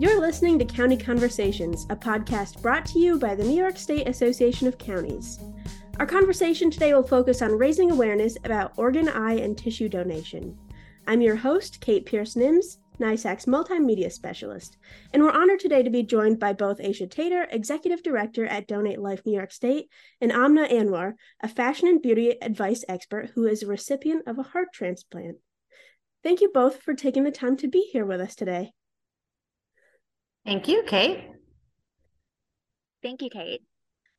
You're listening to County Conversations, a podcast brought to you by the New York State Association of Counties. Our conversation today will focus on raising awareness about organ, eye, and tissue donation. I'm your host, Kate Pierce Nimz, NYSAC's multimedia specialist, and we're honored today to be joined by both Aisha Tator, Executive Director at Donate Life New York State, and Amna Anwar, a fashion and beauty advice expert who is a recipient of a heart transplant. Thank you both for taking the time to be here with us today. Thank you, Kate. Thank you, Kate.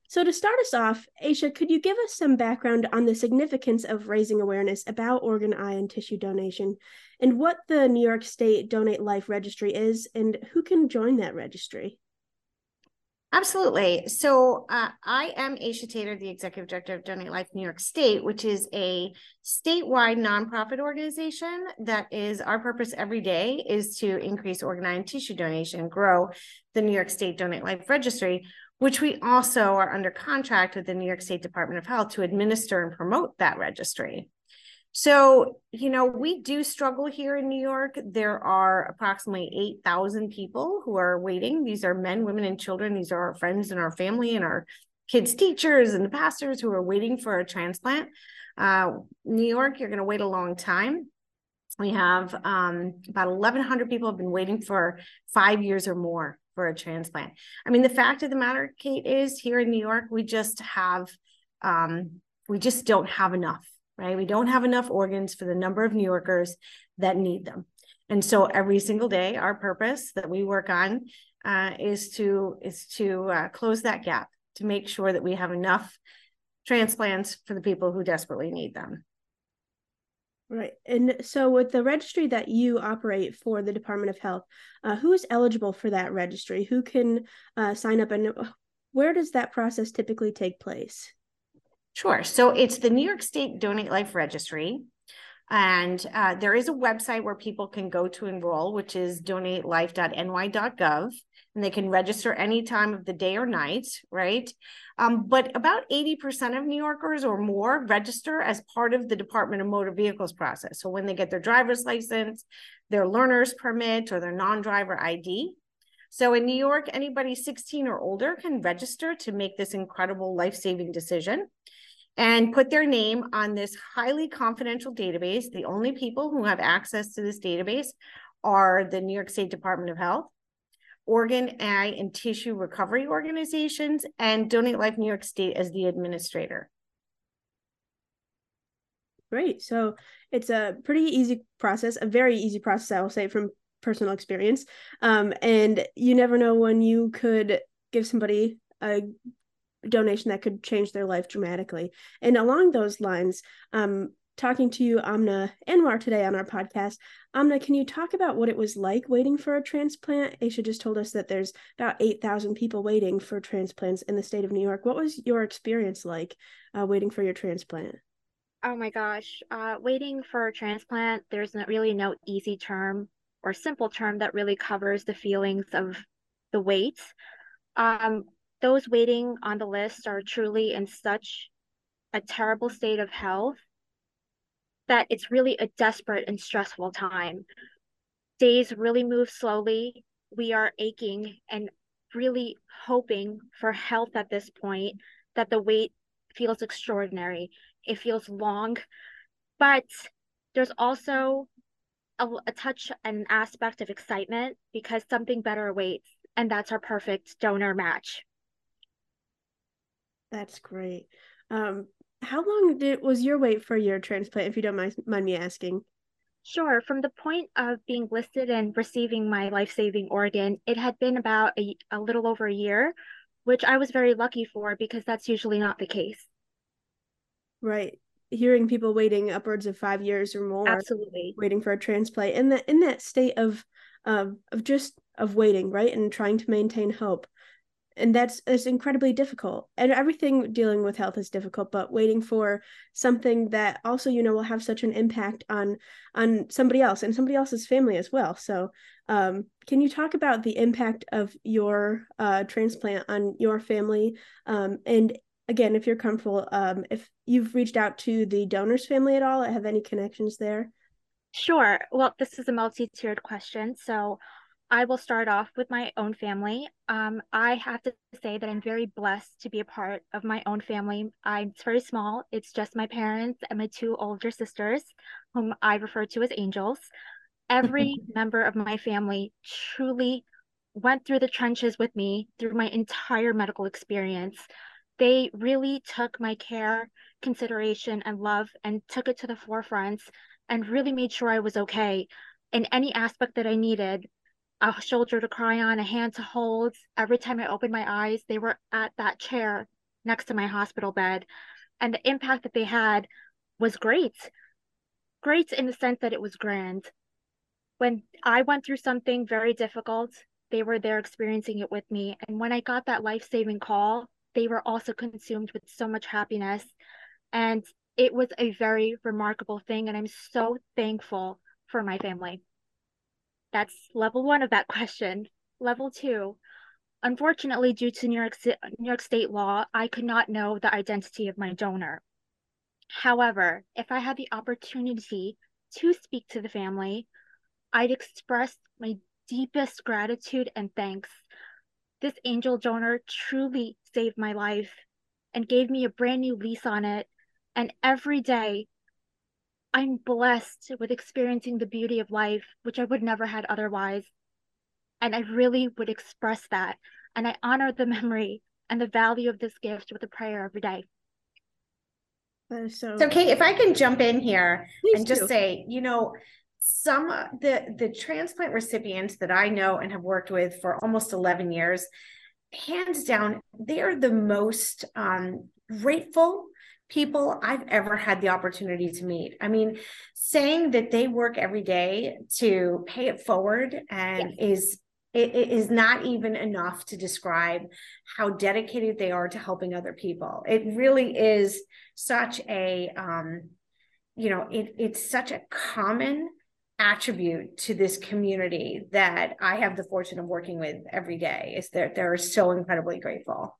So, to start us off, Aisha, could you give us some background on the significance of raising awareness about organ, eye, and tissue donation, and what the New York State Donate Life Registry is, and who can join that registry? Absolutely. So uh, I am Aisha Tator, the executive director of Donate Life New York State, which is a statewide nonprofit organization that is our purpose every day is to increase organ and tissue donation, grow the New York State Donate Life Registry, which we also are under contract with the New York State Department of Health to administer and promote that registry. So, you know, we do struggle here in New York. There are approximately 8,000 people who are waiting. These are men, women, and children. These are our friends and our family and our kids' teachers and the pastors who are waiting for a transplant. Uh, New York, you're going to wait a long time. We have um, about 1,100 people have been waiting for five years or more for a transplant. I mean, the fact of the matter, Kate, is here in New York, we just have, um, we just don't have enough right? We don't have enough organs for the number of New Yorkers that need them. And so every single day, our purpose that we work on uh, is to is to uh, close that gap to make sure that we have enough transplants for the people who desperately need them. Right. And so, with the registry that you operate for the Department of Health, uh, who is eligible for that registry? Who can uh, sign up and where does that process typically take place? Sure. So it's the New York State Donate Life Registry. And uh, there is a website where people can go to enroll, which is donatelife.ny.gov. And they can register any time of the day or night, right? Um, but about 80% of New Yorkers or more register as part of the Department of Motor Vehicles process. So when they get their driver's license, their learner's permit, or their non driver ID. So in New York, anybody 16 or older can register to make this incredible life saving decision and put their name on this highly confidential database. The only people who have access to this database are the New York State Department of Health, organ, eye, and tissue recovery organizations, and Donate Life New York State as the administrator. Great. So it's a pretty easy process, a very easy process, I will say, from personal experience. Um, and you never know when you could give somebody a donation that could change their life dramatically. And along those lines, um, talking to you, Amna Anwar, today on our podcast. Amna, can you talk about what it was like waiting for a transplant? Aisha just told us that there's about 8,000 people waiting for transplants in the state of New York. What was your experience like uh, waiting for your transplant? Oh my gosh, uh, waiting for a transplant, there's not really no easy term or simple term that really covers the feelings of the wait. Um, those waiting on the list are truly in such a terrible state of health that it's really a desperate and stressful time. Days really move slowly. We are aching and really hoping for health at this point, that the wait feels extraordinary. It feels long, but there's also a, a touch, an aspect of excitement because something better awaits, and that's our perfect donor match. That's great. Um, how long did was your wait for your transplant, if you don't mind, mind me asking? Sure. From the point of being listed and receiving my life saving organ, it had been about a, a little over a year, which I was very lucky for because that's usually not the case. Right. Hearing people waiting upwards of five years or more, absolutely waiting for a transplant, in that in that state of of of just of waiting, right, and trying to maintain hope and that's it's incredibly difficult and everything dealing with health is difficult but waiting for something that also you know will have such an impact on on somebody else and somebody else's family as well. So um, can you talk about the impact of your uh, transplant on your family? Um, and again if you're comfortable um, if you've reached out to the donor's family at all have any connections there? Sure. Well this is a multi-tiered question so I will start off with my own family. Um, I have to say that I'm very blessed to be a part of my own family. I'm it's very small. It's just my parents and my two older sisters, whom I refer to as angels. Every member of my family truly went through the trenches with me through my entire medical experience. They really took my care, consideration, and love and took it to the forefront and really made sure I was okay in any aspect that I needed a shoulder to cry on, a hand to hold. Every time I opened my eyes, they were at that chair next to my hospital bed. And the impact that they had was great. Great in the sense that it was grand. When I went through something very difficult, they were there experiencing it with me. And when I got that life saving call, they were also consumed with so much happiness. And it was a very remarkable thing. And I'm so thankful for my family. That's level one of that question. Level two, unfortunately, due to New York, New York State law, I could not know the identity of my donor. However, if I had the opportunity to speak to the family, I'd express my deepest gratitude and thanks. This angel donor truly saved my life and gave me a brand new lease on it. And every day I'm blessed with experiencing the beauty of life, which I would never had otherwise. And I really would express that. And I honor the memory and the value of this gift with a prayer every day. That is so. So, Kate, if I can jump in here Please and just do. say, you know, some the the transplant recipients that I know and have worked with for almost 11 years, hands down, they are the most um, grateful people I've ever had the opportunity to meet. I mean, saying that they work every day to pay it forward and is it, it is not even enough to describe how dedicated they are to helping other people. It really is such a um, you know, it, it's such a common attribute to this community that I have the fortune of working with every day is that they're so incredibly grateful.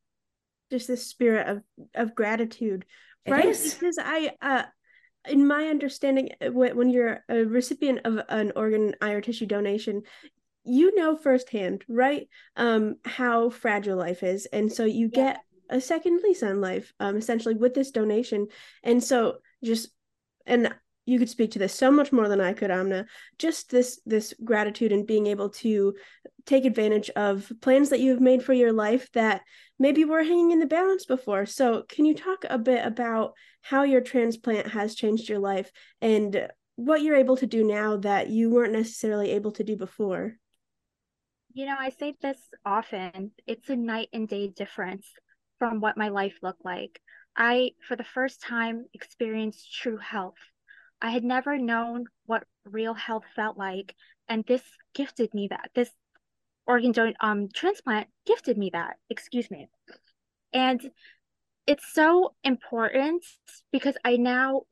Just this spirit of of gratitude, It right? is. Because I, uh, in my understanding, uh, when when you're a recipient of an organ, eye, or tissue donation, you know firsthand, right, um, how fragile life is, and so you Yeah. get a second lease on life, um, essentially with this donation, and so just and you could speak to this so much more than I could, Amna. Just this this gratitude and being able to take advantage of plans that you have made for your life that maybe were hanging in the balance before. So, can you talk a bit about how your transplant has changed your life and what you're able to do now that you weren't necessarily able to do before? You know, I say this often. It's a night and day difference from what my life looked like. I, for the first time, experienced true health. I had never known what real health felt like, and this gifted me that. This organ don- um transplant gifted me that. Excuse me. And it's so important because I now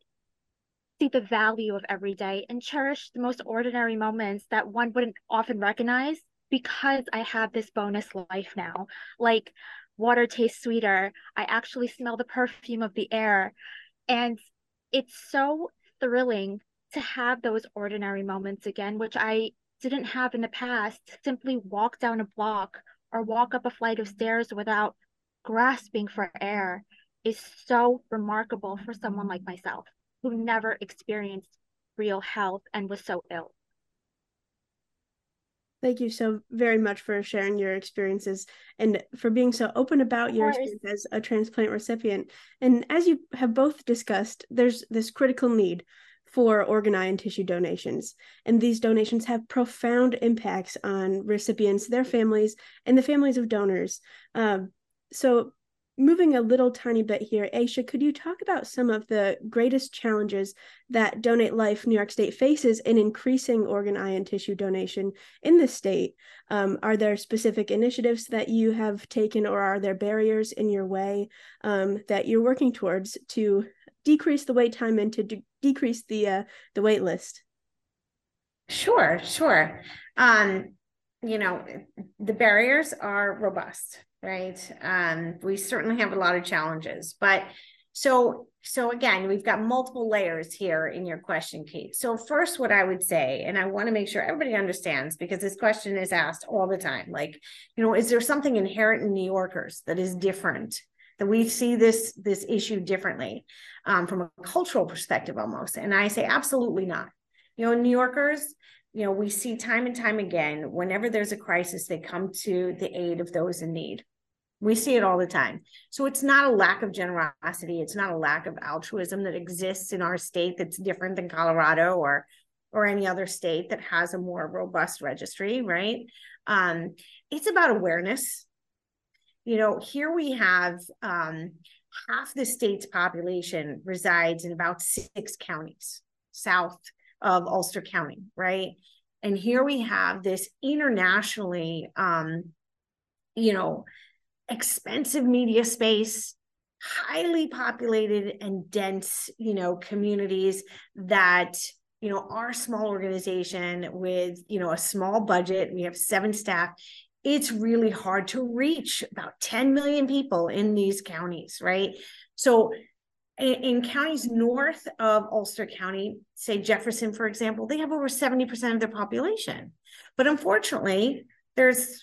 see the value of every day and cherish the most ordinary moments that one wouldn't often recognize because I have this bonus life now. Like water tastes sweeter. I actually smell the perfume of the air. And it's so thrilling to have those ordinary moments again, which I didn't have in the past. Simply walk down a block or walk up a flight of stairs without grasping for air is so remarkable for someone like myself who never experienced real health and was so ill. Thank you so very much for sharing your experiences and for being so open about your experience as a transplant recipient. And as you have both discussed, there's this critical need for organ, eye, and tissue donations. And these donations have profound impacts on recipients, their families, and the families of donors. Um, so, moving a little tiny bit here, Aisha, could you talk about some of the greatest challenges that Donate Life New York State faces in increasing organ, eye, and tissue donation in the state? Um, are there specific initiatives that you have taken, or are there barriers in your way um, that you're working towards to decrease the wait time and to de- decrease the uh, the wait list? Sure, sure. Um, you know, the barriers are robust, right? Um, we certainly have a lot of challenges, but So, so again, we've got multiple layers here in your question, Kate. So first, what I would say, and I want to make sure everybody understands because this question is asked all the time, like, you know, is there something inherent in New Yorkers that is different? That we see this this issue differently um, from a cultural perspective almost. And I say absolutely not. You know, New Yorkers, you know, we see time and time again, whenever there's a crisis, they come to the aid of those in need. We see it all the time. So it's not a lack of generosity. It's not a lack of altruism that exists in our state that's different than Colorado or or any other state that has a more robust registry, right? Um, it's about awareness. You know, here we have um, half the state's population resides in about six counties south of Ulster County, right? And here we have this internationally, um, you know, expensive media space, highly populated and dense, you know, communities that you know our small organization with you know a small budget we have seven staff it's really hard to reach about 10 million people in these counties right so in, in counties north of ulster county say jefferson for example they have over 70% of their population but unfortunately there's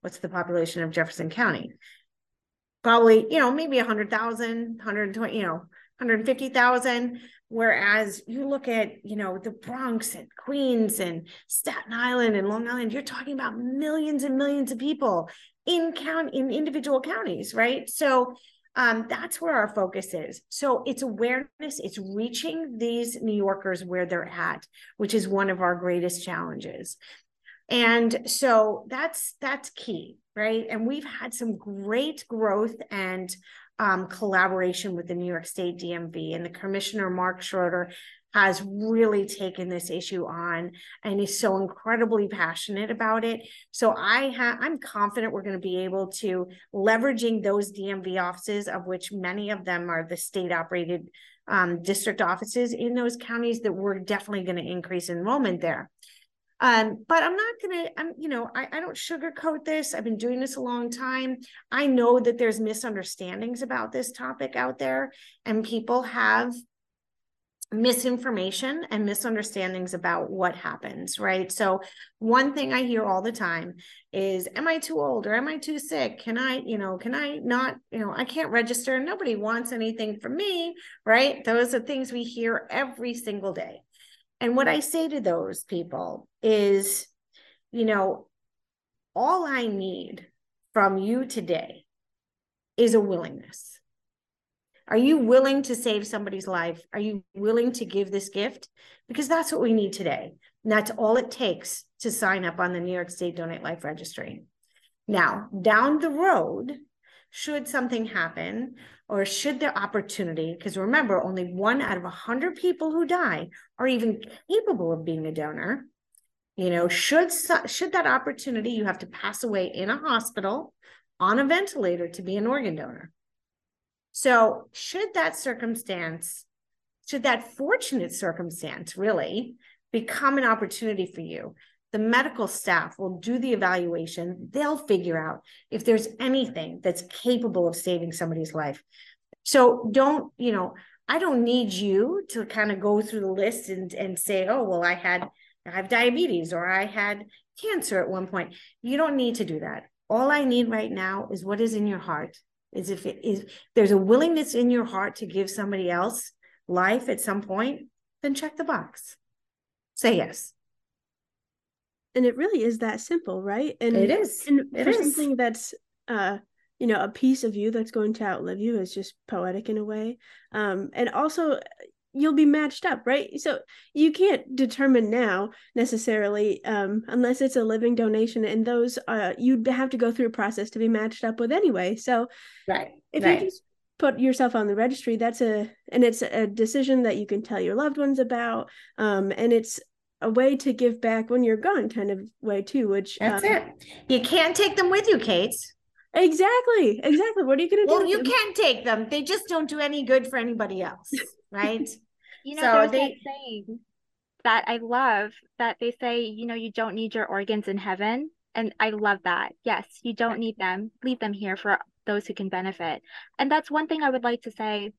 what's the population of Jefferson County? Probably, you know, maybe 100,000, 120, you know, 150,000. Whereas you look at, you know, the Bronx and Queens and Staten Island and Long Island, you're talking about millions and millions of people in count in individual counties, right? So um, that's where our focus is. So it's awareness, it's reaching these New Yorkers where they're at, which is one of our greatest challenges and so that's that's key right and we've had some great growth and um, collaboration with the new york state dmv and the commissioner mark schroeder has really taken this issue on and is so incredibly passionate about it so i have i'm confident we're going to be able to leveraging those dmv offices of which many of them are the state operated um, district offices in those counties that we're definitely going to increase enrollment there um, but I'm not gonna, I'm, you know, I, I don't sugarcoat this. I've been doing this a long time. I know that there's misunderstandings about this topic out there, and people have misinformation and misunderstandings about what happens, right? So one thing I hear all the time is, am I too old or am I too sick? Can I, you know, can I not, you know, I can't register. Nobody wants anything from me, right? Those are things we hear every single day. And what I say to those people is, you know, all I need from you today is a willingness. Are you willing to save somebody's life? Are you willing to give this gift? Because that's what we need today. And that's all it takes to sign up on the New York State Donate Life Registry. Now, down the road, should something happen or should the opportunity, because remember, only one out of a 100 people who die are even capable of being a donor. You know, should should that opportunity, you have to pass away in a hospital on a ventilator to be an organ donor. So, should that circumstance, should that fortunate circumstance really become an opportunity for you, the medical staff will do the evaluation. They'll figure out if there's anything that's capable of saving somebody's life. So don't, you know, I don't need you to kind of go through the list and, and say, oh, well, I had, I have diabetes or I had cancer at one point. You don't need to do that. All I need right now is what is in your heart. Is if it is there's a willingness in your heart to give somebody else life at some point, then check the box. Say yes and it really is that simple right and it is and it for is. something that's uh you know a piece of you that's going to outlive you is just poetic in a way um and also you'll be matched up right? So you can't determine now necessarily um unless it's a living donation and those uh you'd have to go through a process to be matched up with anyway. So right if right. you just put yourself on the registry that's a and it's a decision that you can tell your loved ones about um and it's a way to give back when you're gone kind of way too which that's um, it. You can't take them with you kate. Exactly exactly. What are you going to do? well, you can't take them. They just don't do any good for anybody else right? You know so there's they that saying that i love that they say you know you don't need your organs in heaven and i love that. Yes you don't need them. Leave them here for those who can benefit. And that's one thing i would like to say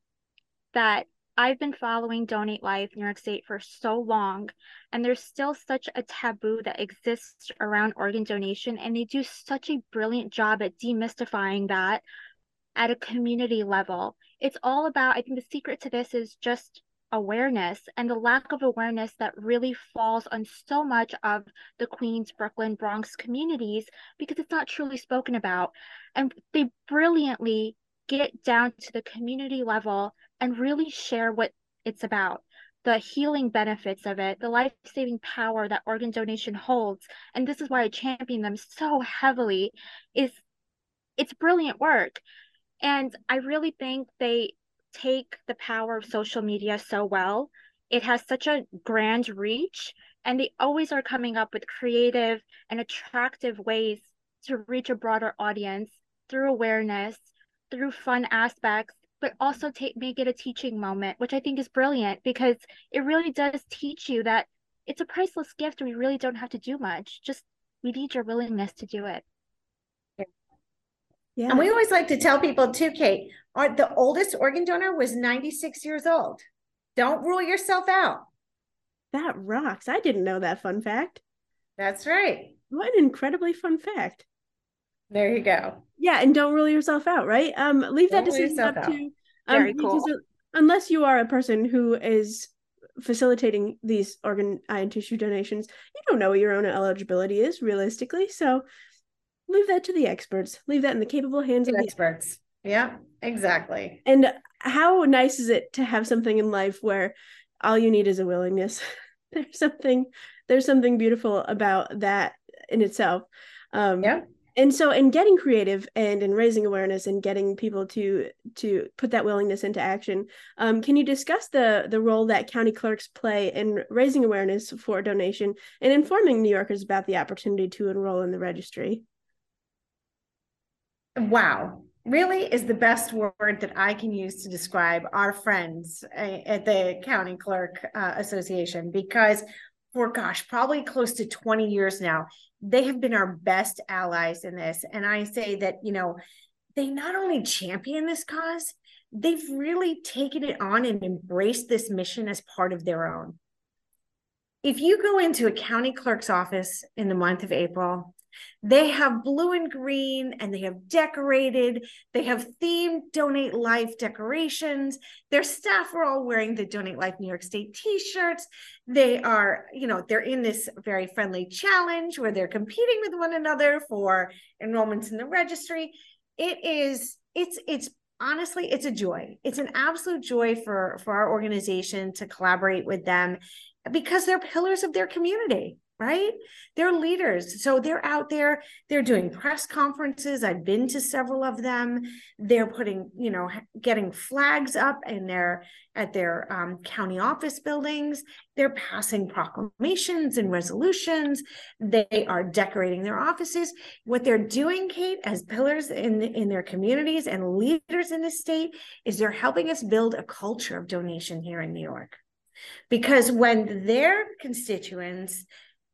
that I've been following Donate Life New York State for so long, and there's still such a taboo that exists around organ donation, and they do such a brilliant job at demystifying that at a community level. It's all about, I think the secret to this is just awareness and the lack of awareness that really falls on so much of the Queens, Brooklyn, Bronx communities because it's not truly spoken about. And they brilliantly get down to the community level and really share what it's about the healing benefits of it, the life saving power that organ donation holds. And this is why I champion them so heavily is it's brilliant work. And I really think they take the power of social media so well. It has such a grand reach, and they always are coming up with creative and attractive ways to reach a broader audience through awareness, through fun aspects, but also take make it a teaching moment, which I think is brilliant because it really does teach you that it's a priceless gift. We really don't have to do much. Just we need your willingness to do it. Yeah. And we always like to tell people too, Kate, our, the oldest organ donor was 96 years old. Don't rule yourself out. That rocks. I didn't know that fun fact. That's right. What an incredibly fun fact. There you go. Yeah, and don't rule yourself out, right? Um, leave don't that decision up out. to um, Very cool. unless you are a person who is facilitating these organ eye and tissue donations, you don't know what your own eligibility is realistically. So leave that to the experts. Leave that in the capable hands the of the experts. Yeah, exactly. And how nice is it to have something in life where all you need is a willingness? there's something there's something beautiful about that in itself. Um yeah. And so in getting creative and in raising awareness and getting people to to put that willingness into action, um, can you discuss the the role that county clerks play in raising awareness for donation and informing New Yorkers about the opportunity to enroll in the registry? Wow really is the best word that I can use to describe our friends eh, at the County Clerk uh, Association because for gosh, probably close to 20 years now, they have been our best allies in this. And I say that, you know, they not only champion this cause, they've really taken it on and embraced this mission as part of their own. If you go into a county clerk's office in the month of April, they have blue and green and they have decorated. They have themed Donate Life decorations. Their staff are all wearing the Donate Life New York State t shirts. They are, you know, they're in this very friendly challenge where they're competing with one another for enrollments in the registry. It is, it's, it's, honestly it's a joy it's an absolute joy for for our organization to collaborate with them because they're pillars of their community right? They're leaders. So they're out there, they're doing press conferences. I've been to several of them. They're putting, you know, getting flags up in their at their um, county office buildings. They're passing proclamations and resolutions. They are decorating their offices. What they're doing, Kate, as pillars in, in their communities and leaders in the state, is they're helping us build a culture of donation here in New York. Because when their constituents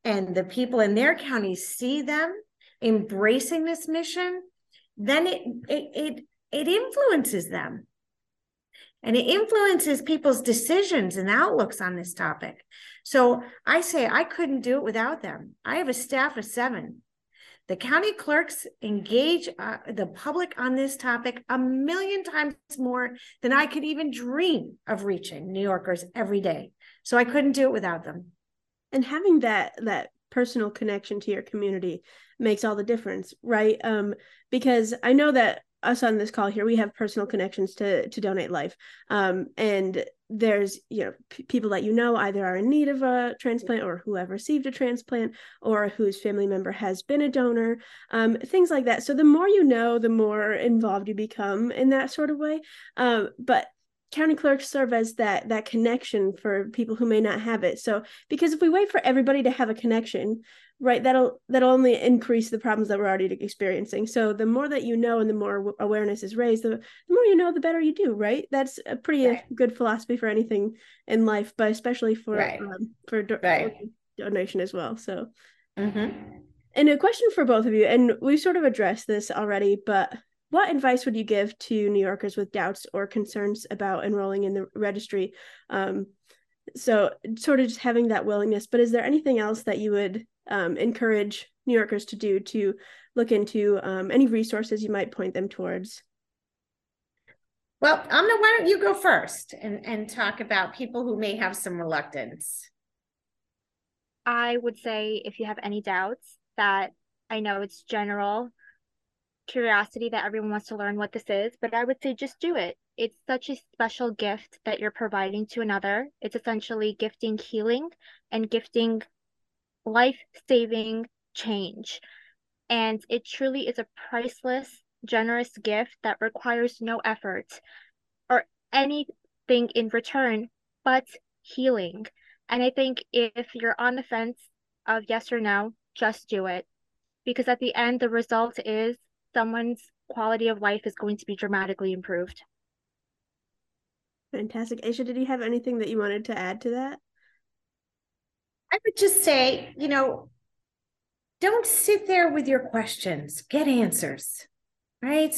and the people in their counties see them embracing this mission, then it it it, it influences them. And it influences people's decisions and outlooks on this topic. So I say I couldn't do it without them. I have a staff of seven. The county clerks engage uh, the public on this topic a million times more than I could even dream of reaching New Yorkers every day. So I couldn't do it without them and having that that personal connection to your community makes all the difference right? Um because i know that us on this call here we have personal connections to to donate life. Um and there's you know p- people that you know either are in need of a transplant or who have received a transplant or whose family member has been a donor um things like that. So the more you know the more involved you become in that sort of way. Um but county clerks serve as that that connection for people who may not have it so because if we wait for everybody to have a connection right that'll that'll only increase the problems that we're already experiencing so the more that you know and the more awareness is raised the, the more you know the better you do right that's a pretty right. good philosophy for anything in life but especially for right. um, for do- right. donation as well so mm-hmm. and a question for both of you and we've sort of addressed this already but what advice would you give to New Yorkers with doubts or concerns about enrolling in the registry? Um, so, sort of just having that willingness. But is there anything else that you would um, encourage New Yorkers to do to look into um, any resources you might point them towards? Well, Amna, why don't you go first and, and talk about people who may have some reluctance? I would say if you have any doubts that I know it's general curiosity that everyone wants to learn what this is, but I would say just do it. It's such a special gift that you're providing to another. It's essentially gifting healing and gifting life saving change. And it truly is a priceless, generous gift that requires no effort or anything in return but healing. And I think if you're on the fence of yes or no, just do it. Because at the end, the result is someone's quality of life is going to be dramatically improved. Fantastic. Aisha, did you have anything that you wanted to add to that? I would just say, you know, don't sit there with your questions, get answers, right?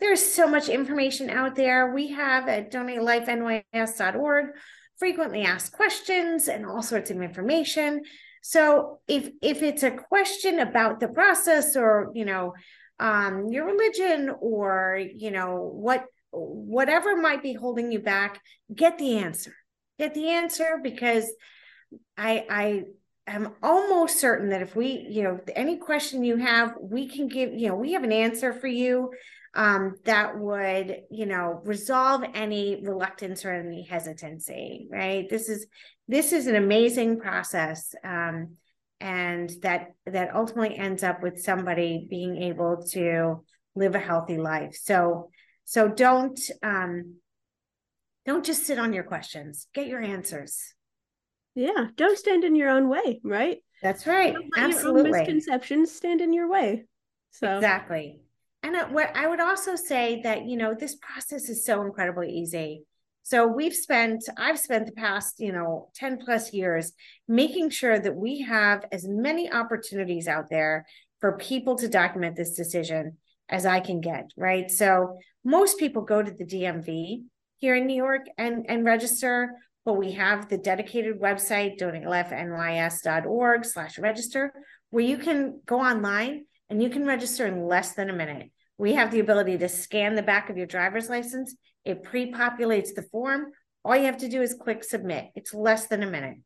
There's so much information out there. We have at donatelifenys.org frequently asked questions and all sorts of information. So if if it's a question about the process or you know um, your religion or you know what whatever might be holding you back, get the answer. Get the answer because I I am almost certain that if we, you know, any question you have, we can give, you know, we have an answer for you um, that would, you know, resolve any reluctance or any hesitancy, right? This is this is an amazing process. Um, and that that ultimately ends up with somebody being able to live a healthy life. So so don't um don't just sit on your questions. Get your answers. Yeah, don't stand in your own way, right? That's right. Absolutely. misconceptions stand in your way. So exactly. And what I would also say that you know this process is so incredibly easy. So we've spent, I've spent the past, you know, 10 plus years making sure that we have as many opportunities out there for people to document this decision as I can get, right? So most people go to the DMV here in New York and, and register but we have the dedicated website, donatelifenys.org slash register, where you can go online and you can register in less than a minute. We have the ability to scan the back of your driver's license. It pre-populates the form. All you have to do is click submit. It's less than a minute.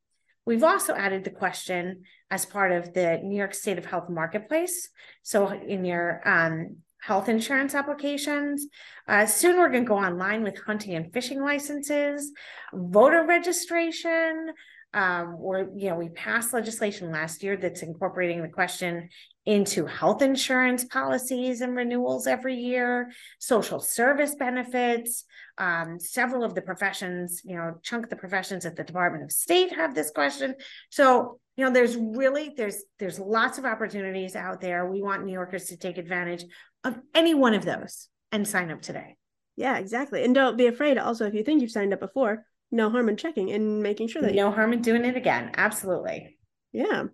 We've also added the question as part of the New York State of Health Marketplace. So in your um, health insurance applications. Uh, soon we're going to go online with hunting and fishing licenses, voter registration. Um, or, you know, we passed legislation last year that's incorporating the question into health insurance policies and renewals every year, social service benefits. Um, several of the professions, you know, chunk of the professions at the Department of State have this question. So you know there's really there's there's lots of opportunities out there. We want new yorkers to take advantage of any one of those and sign up today. Yeah exactly. And don't be afraid also if you think you've signed up before no harm in checking and making sure that no you- harm in doing it again. Absolutely. Yeah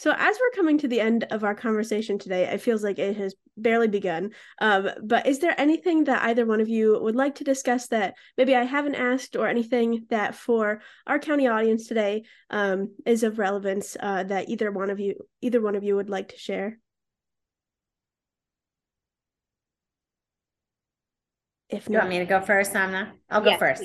so as we're coming to the end of our conversation today, it feels like it has barely begun. Um, but is there anything that either one of you would like to discuss that maybe I haven't asked, or anything that for our county audience today um, is of relevance uh, that either one of you either one of you would like to share? If not, you want me to go first, Amna? I'll go yes, first.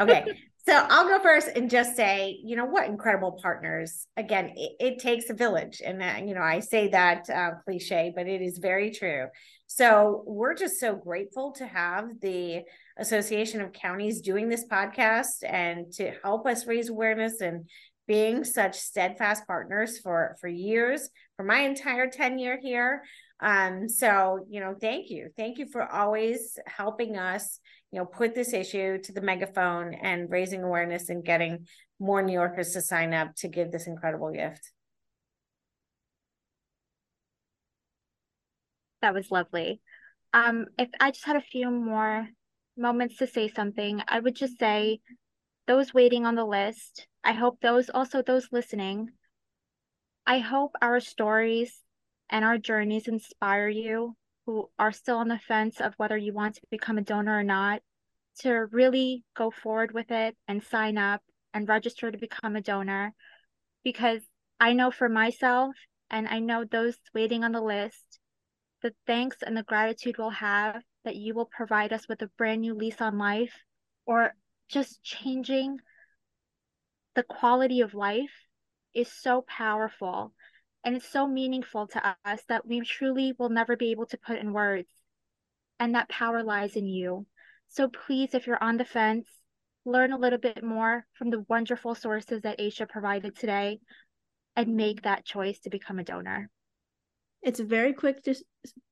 okay. So I'll go first and just say, you know, what incredible partners. Again, it, it takes a village. And, uh, you know, I say that uh, cliche, but it is very true. So we're just so grateful to have the Association of Counties doing this podcast and to help us raise awareness and being such steadfast partners for for years for my entire tenure here um so you know thank you thank you for always helping us you know, put this issue to the megaphone and raising awareness and getting more New Yorkers to sign up to give this incredible gift. That was lovely. Um, if I just had a few more moments to say something, I would just say those waiting on the list, I hope those also those listening, I hope our stories and our journeys inspire you who are still on the fence of whether you want to become a donor or not to really go forward with it and sign up and register to become a donor. Because I know for myself and I know those waiting on the list, the thanks and the gratitude we'll have that you will provide us with a brand new lease on life or just changing the quality of life is so powerful and it's so meaningful to us that we truly will never be able to put in words. And that power lies in you. So please, if you're on the fence, learn a little bit more from the wonderful sources that Aisha provided today and make that choice to become a donor. It's a very quick de-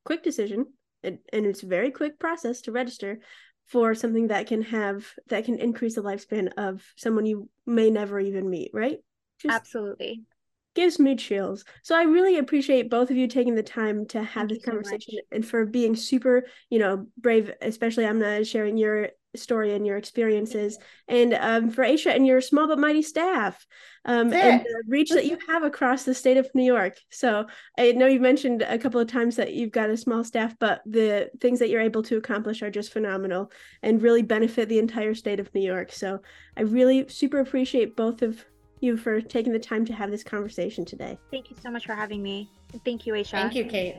quick decision and, and it's a very quick process to register for something that can have that can increase the lifespan of someone you may never even meet, right? Just Absolutely. Gives me chills. So I really appreciate both of you taking the time to have Thank this conversation so and for being super, you know, brave, especially Amna sharing your story and your experiences and um, for Aisha and your small but mighty staff um, and the reach that you have across the state of New York. So I know you've mentioned a couple of times that you've got a small staff, but the things that you're able to accomplish are just phenomenal and really benefit the entire state of New York. So I really super appreciate both of you for taking the time to have this conversation today. Thank you so much for having me. thank you, Aisha. Thank you, Kate.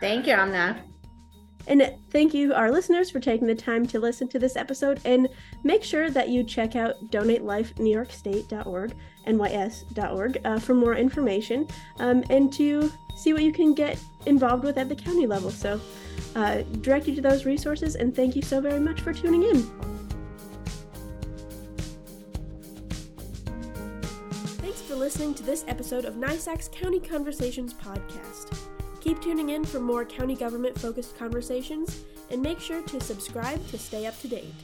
Thank you, Amna. And thank you, our listeners, for taking the time to listen to this episode. And make sure that you check out donatelifenewyorkstate.org, nys.org, uh, for more information um, and to see what you can get involved with at the county level. So, uh, direct you to those resources. And thank you so very much for tuning in. Listening to this episode of NYSAC's County Conversations podcast. Keep tuning in for more county government focused conversations and make sure to subscribe to stay up to date.